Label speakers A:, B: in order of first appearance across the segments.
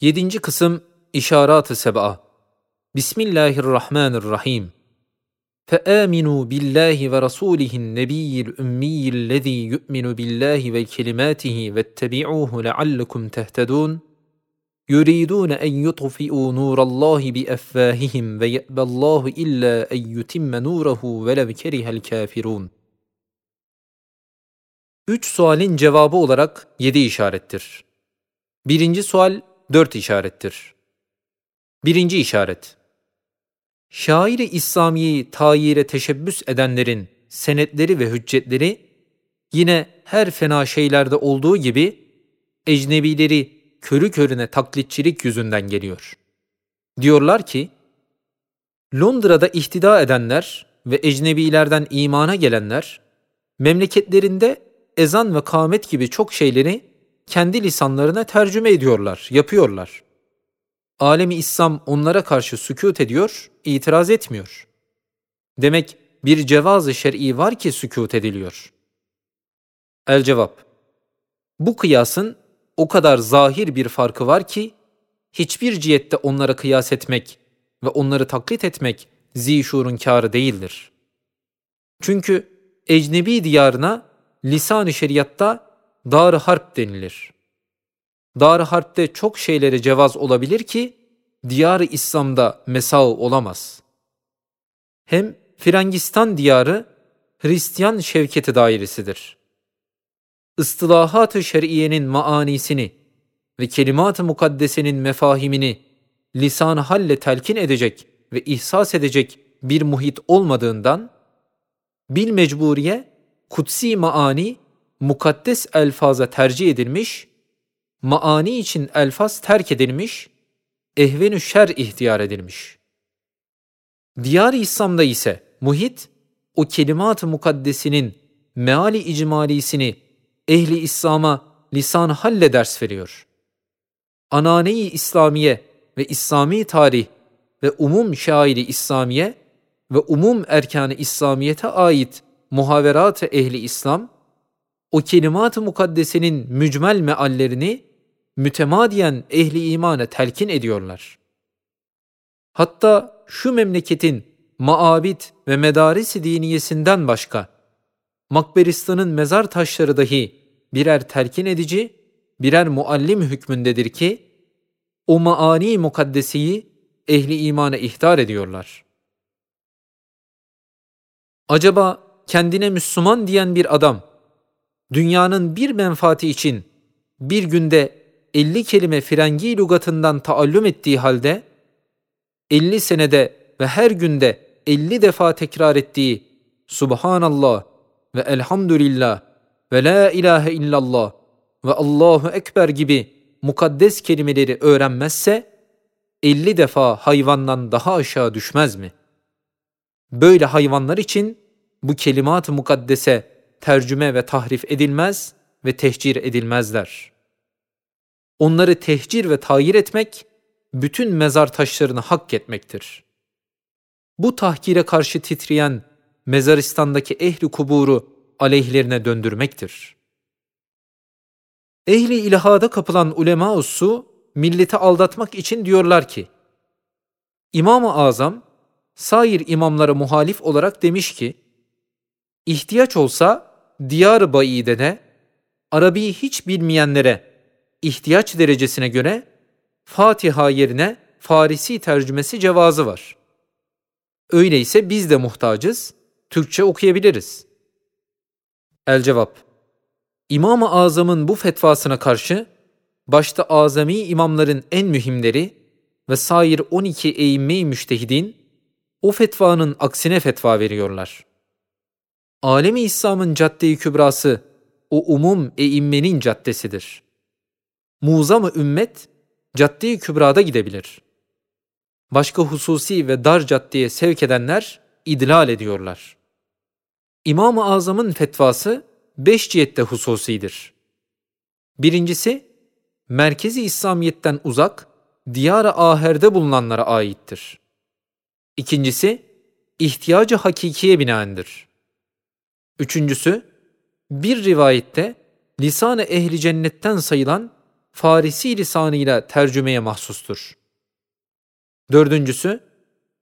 A: Yedinci kısım İşarat-ı Seb'a Bismillahirrahmanirrahim فآمنوا بالله ورسوله النبي الأمي الذي يؤمن بالله وكلماته واتبعوه لعلكم تهتدون يريدون أن يطفئوا نور الله بأفواههم ويأبى الله إلا أن يتم نوره ولو كره الكافرون Üç sualin cevabı olarak yedi işarettir. Birinci sual dört işarettir. Birinci işaret. Şair-i İslamiye'yi tayire teşebbüs edenlerin senetleri ve hüccetleri yine her fena şeylerde olduğu gibi ecnebileri körü körüne taklitçilik yüzünden geliyor. Diyorlar ki, Londra'da ihtida edenler ve ecnebilerden imana gelenler, memleketlerinde ezan ve kâmet gibi çok şeyleri kendi lisanlarına tercüme ediyorlar, yapıyorlar. Alemi İslam onlara karşı sükut ediyor, itiraz etmiyor. Demek bir cevazı şer'i var ki sükut ediliyor. El cevap. Bu kıyasın o kadar zahir bir farkı var ki hiçbir cihette onlara kıyas etmek ve onları taklit etmek zişurun kârı değildir. Çünkü ecnebi diyarına lisan-ı şeriatta dar harp denilir. Dar harpte çok şeylere cevaz olabilir ki diyarı İslam'da mesao olamaz. Hem Frangistan diyarı Hristiyan şevketi dairesidir. Istilahat-ı şer'iyenin maanisini ve kelimat-ı mukaddesenin mefahimini lisan halle telkin edecek ve ihsas edecek bir muhit olmadığından bil mecburiye kutsi maani mukaddes elfaza tercih edilmiş, maani için elfaz terk edilmiş, ehvenü şer ihtiyar edilmiş. Diyar-ı İslam'da ise muhit, o kelimat-ı mukaddesinin meali icmalisini ehli İslam'a lisan halle ders veriyor. Anane-i İslamiye ve İslami tarih ve umum şairi İslamiye ve umum erkanı İslamiyete ait muhaverat-ı ehli İslam, o kelimat-ı mukaddesenin mücmel meallerini mütemadiyen ehli imana telkin ediyorlar. Hatta şu memleketin maabid ve medarisi diniyesinden başka, Makberistan'ın mezar taşları dahi birer telkin edici, birer muallim hükmündedir ki, o maani mukaddeseyi ehli imana ihtar ediyorlar. Acaba kendine Müslüman diyen bir adam, dünyanın bir menfaati için bir günde 50 kelime frengi lügatından taallüm ettiği halde, 50 senede ve her günde 50 defa tekrar ettiği Subhanallah ve Elhamdülillah ve La ilahe illallah ve Allahu Ekber gibi mukaddes kelimeleri öğrenmezse, 50 defa hayvandan daha aşağı düşmez mi? Böyle hayvanlar için bu kelimat-ı mukaddese tercüme ve tahrif edilmez ve tehcir edilmezler. Onları tehcir ve tayir etmek, bütün mezar taşlarını hak etmektir. Bu tahkire karşı titreyen mezaristandaki ehli kuburu aleyhlerine döndürmektir. Ehli ilhada kapılan ulema su milleti aldatmak için diyorlar ki, İmam-ı Azam, sair imamlara muhalif olarak demiş ki, İhtiyaç olsa diyar-ı Arabi'yi hiç bilmeyenlere ihtiyaç derecesine göre Fatiha yerine Farisi tercümesi cevazı var. Öyleyse biz de muhtacız, Türkçe okuyabiliriz. El cevap İmam-ı Azam'ın bu fetvasına karşı, başta azami imamların en mühimleri ve sair 12 eğimme-i müştehidin, o fetvanın aksine fetva veriyorlar alemi İslam'ın cadde-i kübrası o umum eimmenin caddesidir. Muğzam-ı ümmet cadde-i kübrada gidebilir. Başka hususi ve dar caddeye sevk edenler idlal ediyorlar. İmam-ı Azam'ın fetvası beş cihette hususidir. Birincisi, merkezi İslamiyet'ten uzak, diyar-ı aherde bulunanlara aittir. İkincisi, ihtiyacı hakikiye binaendir. Üçüncüsü, bir rivayette lisan-ı ehli cennetten sayılan Farisi lisanıyla tercümeye mahsustur. Dördüncüsü,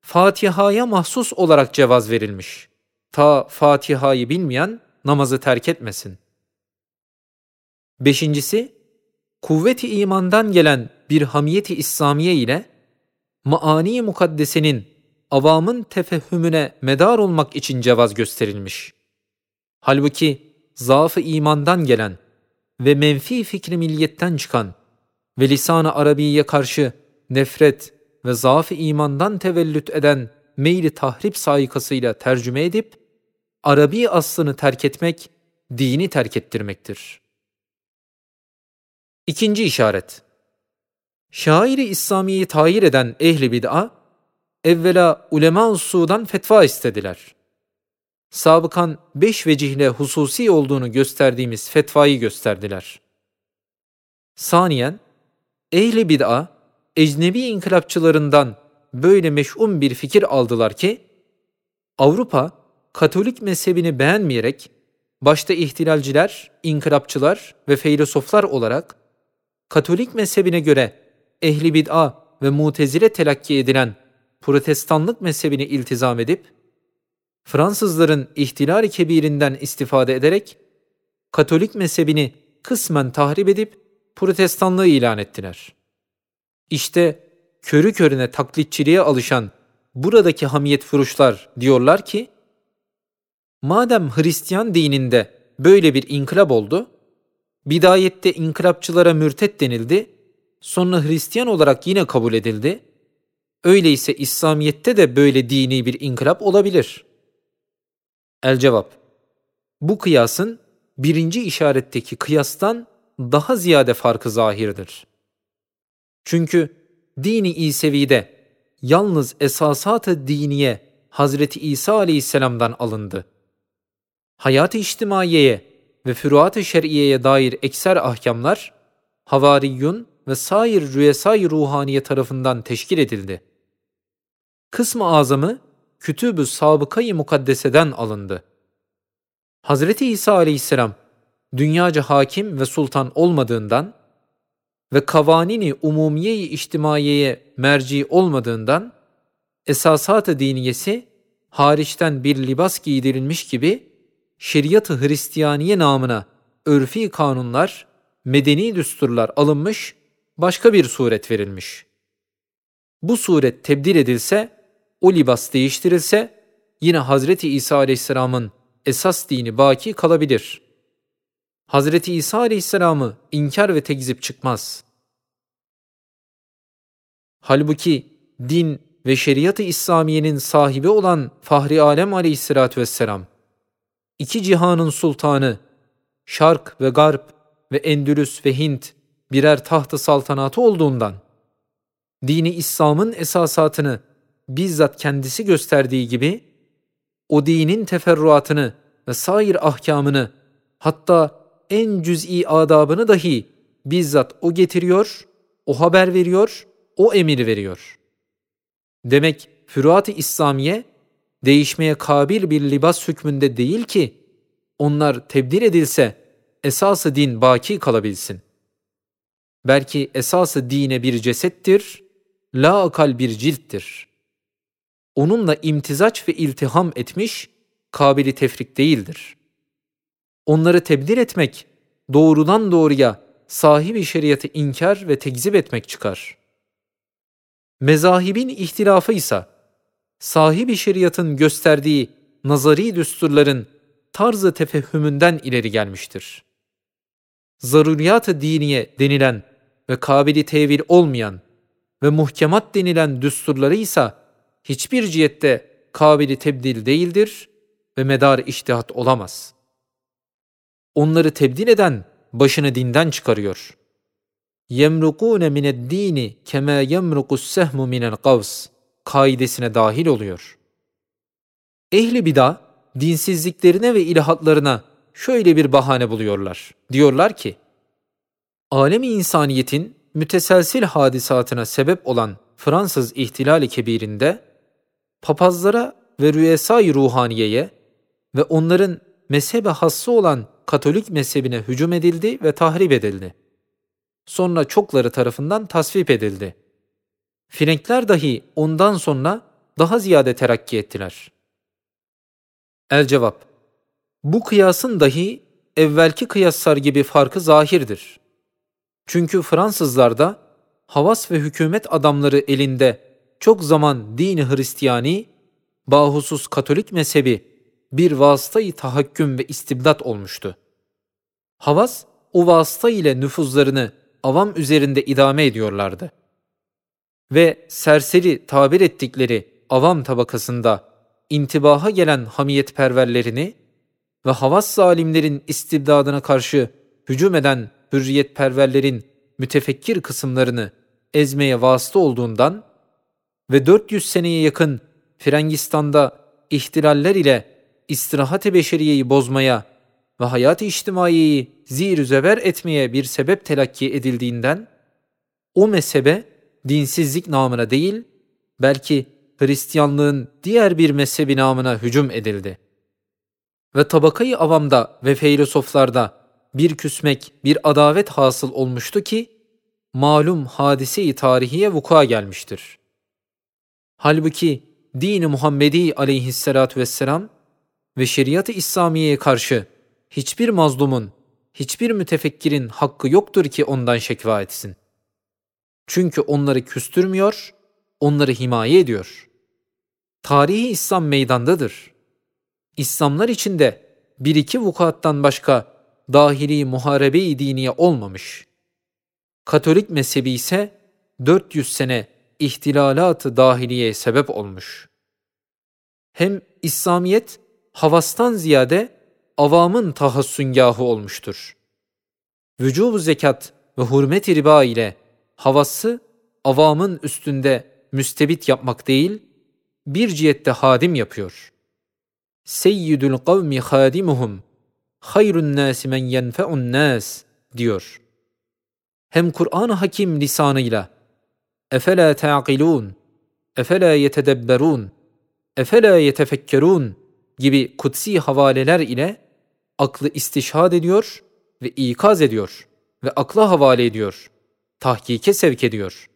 A: Fatiha'ya mahsus olarak cevaz verilmiş. Ta Fatiha'yı bilmeyen namazı terk etmesin. Beşincisi, kuvveti imandan gelen bir hamiyeti İslamiye ile maani mukaddesenin avamın tefehümüne medar olmak için cevaz gösterilmiş. Halbuki zaafı imandan gelen ve menfi fikri milliyetten çıkan ve lisan-ı Arabiye karşı nefret ve zaaf-ı imandan tevellüt eden meyli tahrip saikasıyla tercüme edip, Arabi aslını terk etmek, dini terk ettirmektir. İkinci işaret. Şairi İslamiye'yi tayir eden ehli bid'a, evvela ulema sudan fetva istediler. Sabıkan beş vecihle hususi olduğunu gösterdiğimiz fetvayı gösterdiler. Saniyen, ehli bid'a, ecnebi inkılapçılarından böyle meş'um bir fikir aldılar ki, Avrupa, Katolik mezhebini beğenmeyerek, başta ihtilalciler, inkılapçılar ve filozoflar olarak, Katolik mezhebine göre ehli bid'a ve mutezile telakki edilen protestanlık mezhebini iltizam edip, Fransızların ihtilal kebirinden istifade ederek, Katolik mezhebini kısmen tahrip edip protestanlığı ilan ettiler. İşte körü körüne taklitçiliğe alışan buradaki hamiyet furuşlar diyorlar ki, madem Hristiyan dininde böyle bir inkılap oldu, bidayette inkılapçılara mürtet denildi, sonra Hristiyan olarak yine kabul edildi, öyleyse İslamiyet'te de böyle dini bir inkılap olabilir. El cevap, bu kıyasın birinci işaretteki kıyastan daha ziyade farkı zahirdir. Çünkü dini İsevi'de yalnız esasat-ı diniye Hazreti İsa aleyhisselamdan alındı. Hayat-ı içtimaiyeye ve füruat-ı şer'iyeye dair ekser ahkamlar, havariyun ve sair rüyesay ruhaniye tarafından teşkil edildi. Kısmı azamı kütüb-ü sabıkayı mukaddeseden alındı. Hazreti İsa aleyhisselam dünyaca hakim ve sultan olmadığından ve kavanini umumiye-i içtimaiyeye merci olmadığından esasat-ı diniyesi hariçten bir libas giydirilmiş gibi şeriat-ı Hristiyaniye namına örfi kanunlar, medeni düsturlar alınmış, başka bir suret verilmiş. Bu suret tebdil edilse, o libas değiştirilse, yine Hazreti İsa Aleyhisselam'ın esas dini baki kalabilir. Hazreti İsa Aleyhisselam'ı inkar ve tekzip çıkmaz. Halbuki din ve şeriat-ı İslamiye'nin sahibi olan Fahri Alem Aleyhisselatü Vesselam, iki cihanın sultanı, Şark ve Garp ve Endülüs ve Hint birer tahtı saltanatı olduğundan, dini İslam'ın esasatını bizzat kendisi gösterdiği gibi, o dinin teferruatını ve sair ahkamını, hatta en cüz'i adabını dahi bizzat o getiriyor, o haber veriyor, o emir veriyor. Demek füruat-ı İslamiye, değişmeye kabil bir libas hükmünde değil ki, onlar tebdil edilse, esası din baki kalabilsin. Belki esası dine bir cesettir, la akal bir cilttir. Onunla imtizaç ve iltiham etmiş, kabili tefrik değildir. Onları tebdil etmek, doğrudan doğruya sahibi şeriatı inkar ve tekzip etmek çıkar. Mezahibin ihtilafı ise, sahibi şeriatın gösterdiği nazari düsturların tarzı tefehümünden ileri gelmiştir. Zaruriyat-ı diniye denilen ve kabili tevil olmayan ve muhkemat denilen düsturları ise hiçbir cihette kabili tebdil değildir ve medar iştihat olamaz. Onları tebdil eden başını dinden çıkarıyor. Yemrukune mined dini kema yemrukus sehmu minel kavs kaidesine dahil oluyor. Ehli bida dinsizliklerine ve ilhatlarına şöyle bir bahane buluyorlar. Diyorlar ki, alemi insaniyetin müteselsil hadisatına sebep olan Fransız ihtilali kebirinde papazlara ve rüyesay ruhaniyeye ve onların mezhebe hassa olan Katolik mezhebine hücum edildi ve tahrip edildi. sonra çokları tarafından tasvip edildi. Frenkler dahi ondan sonra daha ziyade terakki ettiler. El cevap Bu kıyasın dahi evvelki kıyaslar gibi farkı zahirdir. Çünkü Fransızlarda havas ve hükümet adamları elinde çok zaman dini Hristiyani, bahusus Katolik mezhebi bir vasıtayı tahakküm ve istibdat olmuştu. Havas, o vasıta ile nüfuzlarını avam üzerinde idame ediyorlardı. Ve serseri tabir ettikleri avam tabakasında intibaha gelen hamiyetperverlerini ve havas zalimlerin istibdadına karşı hücum eden hürriyetperverlerin mütefekkir kısımlarını ezmeye vasıta olduğundan ve 400 seneye yakın Frangistan'da ihtilaller ile istirahat-ı beşeriyeyi bozmaya ve hayat-ı içtimaiyeyi zir zeber etmeye bir sebep telakki edildiğinden, o mezhebe dinsizlik namına değil, belki Hristiyanlığın diğer bir mezhebi namına hücum edildi. Ve tabakayı avamda ve filozoflarda bir küsmek, bir adavet hasıl olmuştu ki, malum hadise-i tarihiye vuku'a gelmiştir. Halbuki dini Muhammedi aleyhissalatu vesselam ve şeriat-ı İslamiye'ye karşı hiçbir mazlumun, hiçbir mütefekkirin hakkı yoktur ki ondan şekva etsin. Çünkü onları küstürmüyor, onları himaye ediyor. Tarihi İslam meydandadır. İslamlar içinde bir iki vukuattan başka dahili muharebe-i diniye olmamış. Katolik mezhebi ise 400 sene ihtilalat-ı dahiliye sebep olmuş. Hem İslamiyet havastan ziyade avamın tahassüngahı olmuştur. Vücubu zekat ve hürmet-i riba ile havası avamın üstünde müstebit yapmak değil, bir cihette hadim yapıyor. Seyyidül kavmi hadimuhum, hayrun nâsi men yenfe'un nâs diyor. Hem Kur'an-ı Hakim lisanıyla efela ta'qilun, efela yetedebberun, efela yetefekkerun gibi kutsi havaleler ile aklı istişhad ediyor ve ikaz ediyor ve akla havale ediyor, tahkike sevk ediyor.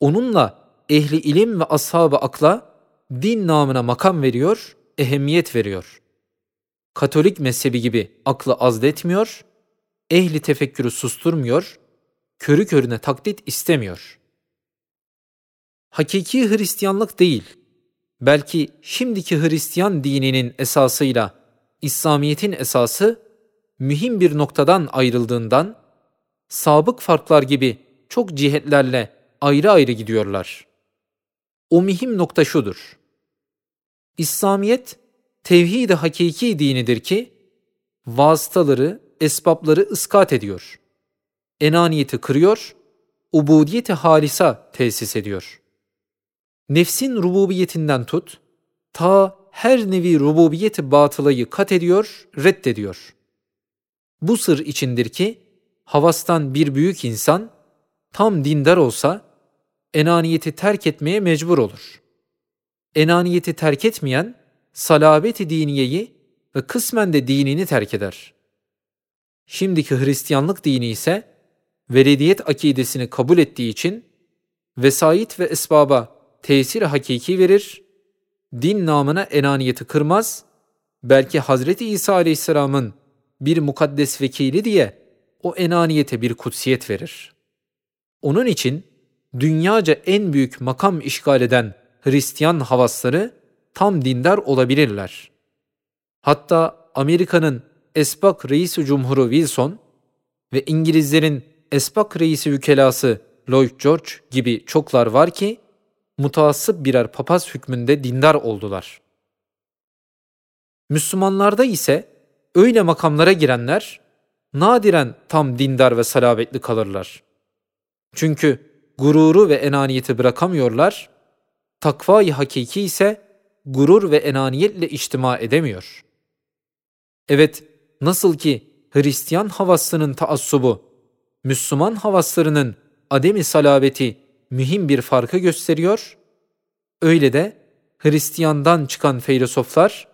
A: Onunla ehli ilim ve ashabı akla din namına makam veriyor, ehemmiyet veriyor. Katolik mezhebi gibi aklı azletmiyor, ehli tefekkürü susturmuyor, körü körüne taklit istemiyor. Hakiki Hristiyanlık değil, belki şimdiki Hristiyan dininin esasıyla İslamiyet'in esası mühim bir noktadan ayrıldığından sabık farklar gibi çok cihetlerle ayrı ayrı gidiyorlar. O mühim nokta şudur. İslamiyet tevhid-i hakiki dinidir ki vasıtaları, esbabları ıskat ediyor. Enaniyeti kırıyor, ubudiyeti halisa tesis ediyor. Nefsin rububiyetinden tut, ta her nevi rububiyeti batılayı kat ediyor, reddediyor. Bu sır içindir ki havastan bir büyük insan tam dindar olsa enaniyeti terk etmeye mecbur olur. Enaniyeti terk etmeyen salabeti diniyeyi ve kısmen de dinini terk eder. Şimdiki Hristiyanlık dini ise verediyet akidesini kabul ettiği için vesait ve esbaba tesir hakiki verir din namına enaniyeti kırmaz, belki Hazreti İsa Aleyhisselam'ın bir mukaddes vekili diye o enaniyete bir kutsiyet verir. Onun için dünyaca en büyük makam işgal eden Hristiyan havasları tam dindar olabilirler. Hatta Amerika'nın Esbak Reisi Cumhuru Wilson ve İngilizlerin Esbak Reisi Vükelası Lloyd George gibi çoklar var ki mutaassıp birer papaz hükmünde dindar oldular. Müslümanlarda ise öyle makamlara girenler nadiren tam dindar ve salabetli kalırlar. Çünkü gururu ve enaniyeti bırakamıyorlar, takvayı hakiki ise gurur ve enaniyetle içtima edemiyor. Evet, nasıl ki Hristiyan havasının taassubu, Müslüman havaslarının ademi salabeti mühim bir farkı gösteriyor. Öyle de Hristiyandan çıkan filozoflar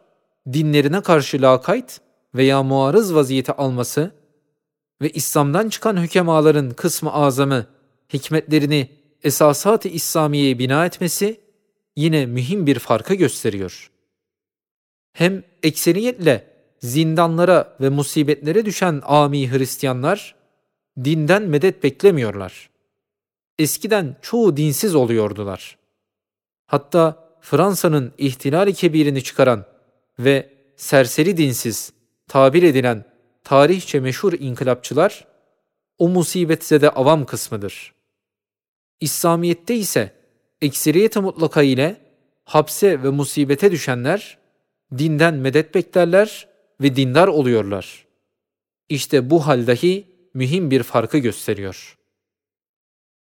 A: dinlerine karşı lakayt veya muarız vaziyeti alması ve İslam'dan çıkan hükemaların kısmı azamı hikmetlerini esasat-ı İslamiye'ye bina etmesi yine mühim bir farkı gösteriyor. Hem ekseriyetle zindanlara ve musibetlere düşen ami Hristiyanlar dinden medet beklemiyorlar. Eskiden çoğu dinsiz oluyordular. Hatta Fransa'nın ihtilali kebirini çıkaran ve serseri dinsiz tabir edilen tarihçe meşhur inkılapçılar o musibetzede avam kısmıdır. İslamiyette ise ekseriyete mutlaka ile hapse ve musibete düşenler dinden medet beklerler ve dindar oluyorlar. İşte bu hal dahi mühim bir farkı gösteriyor.''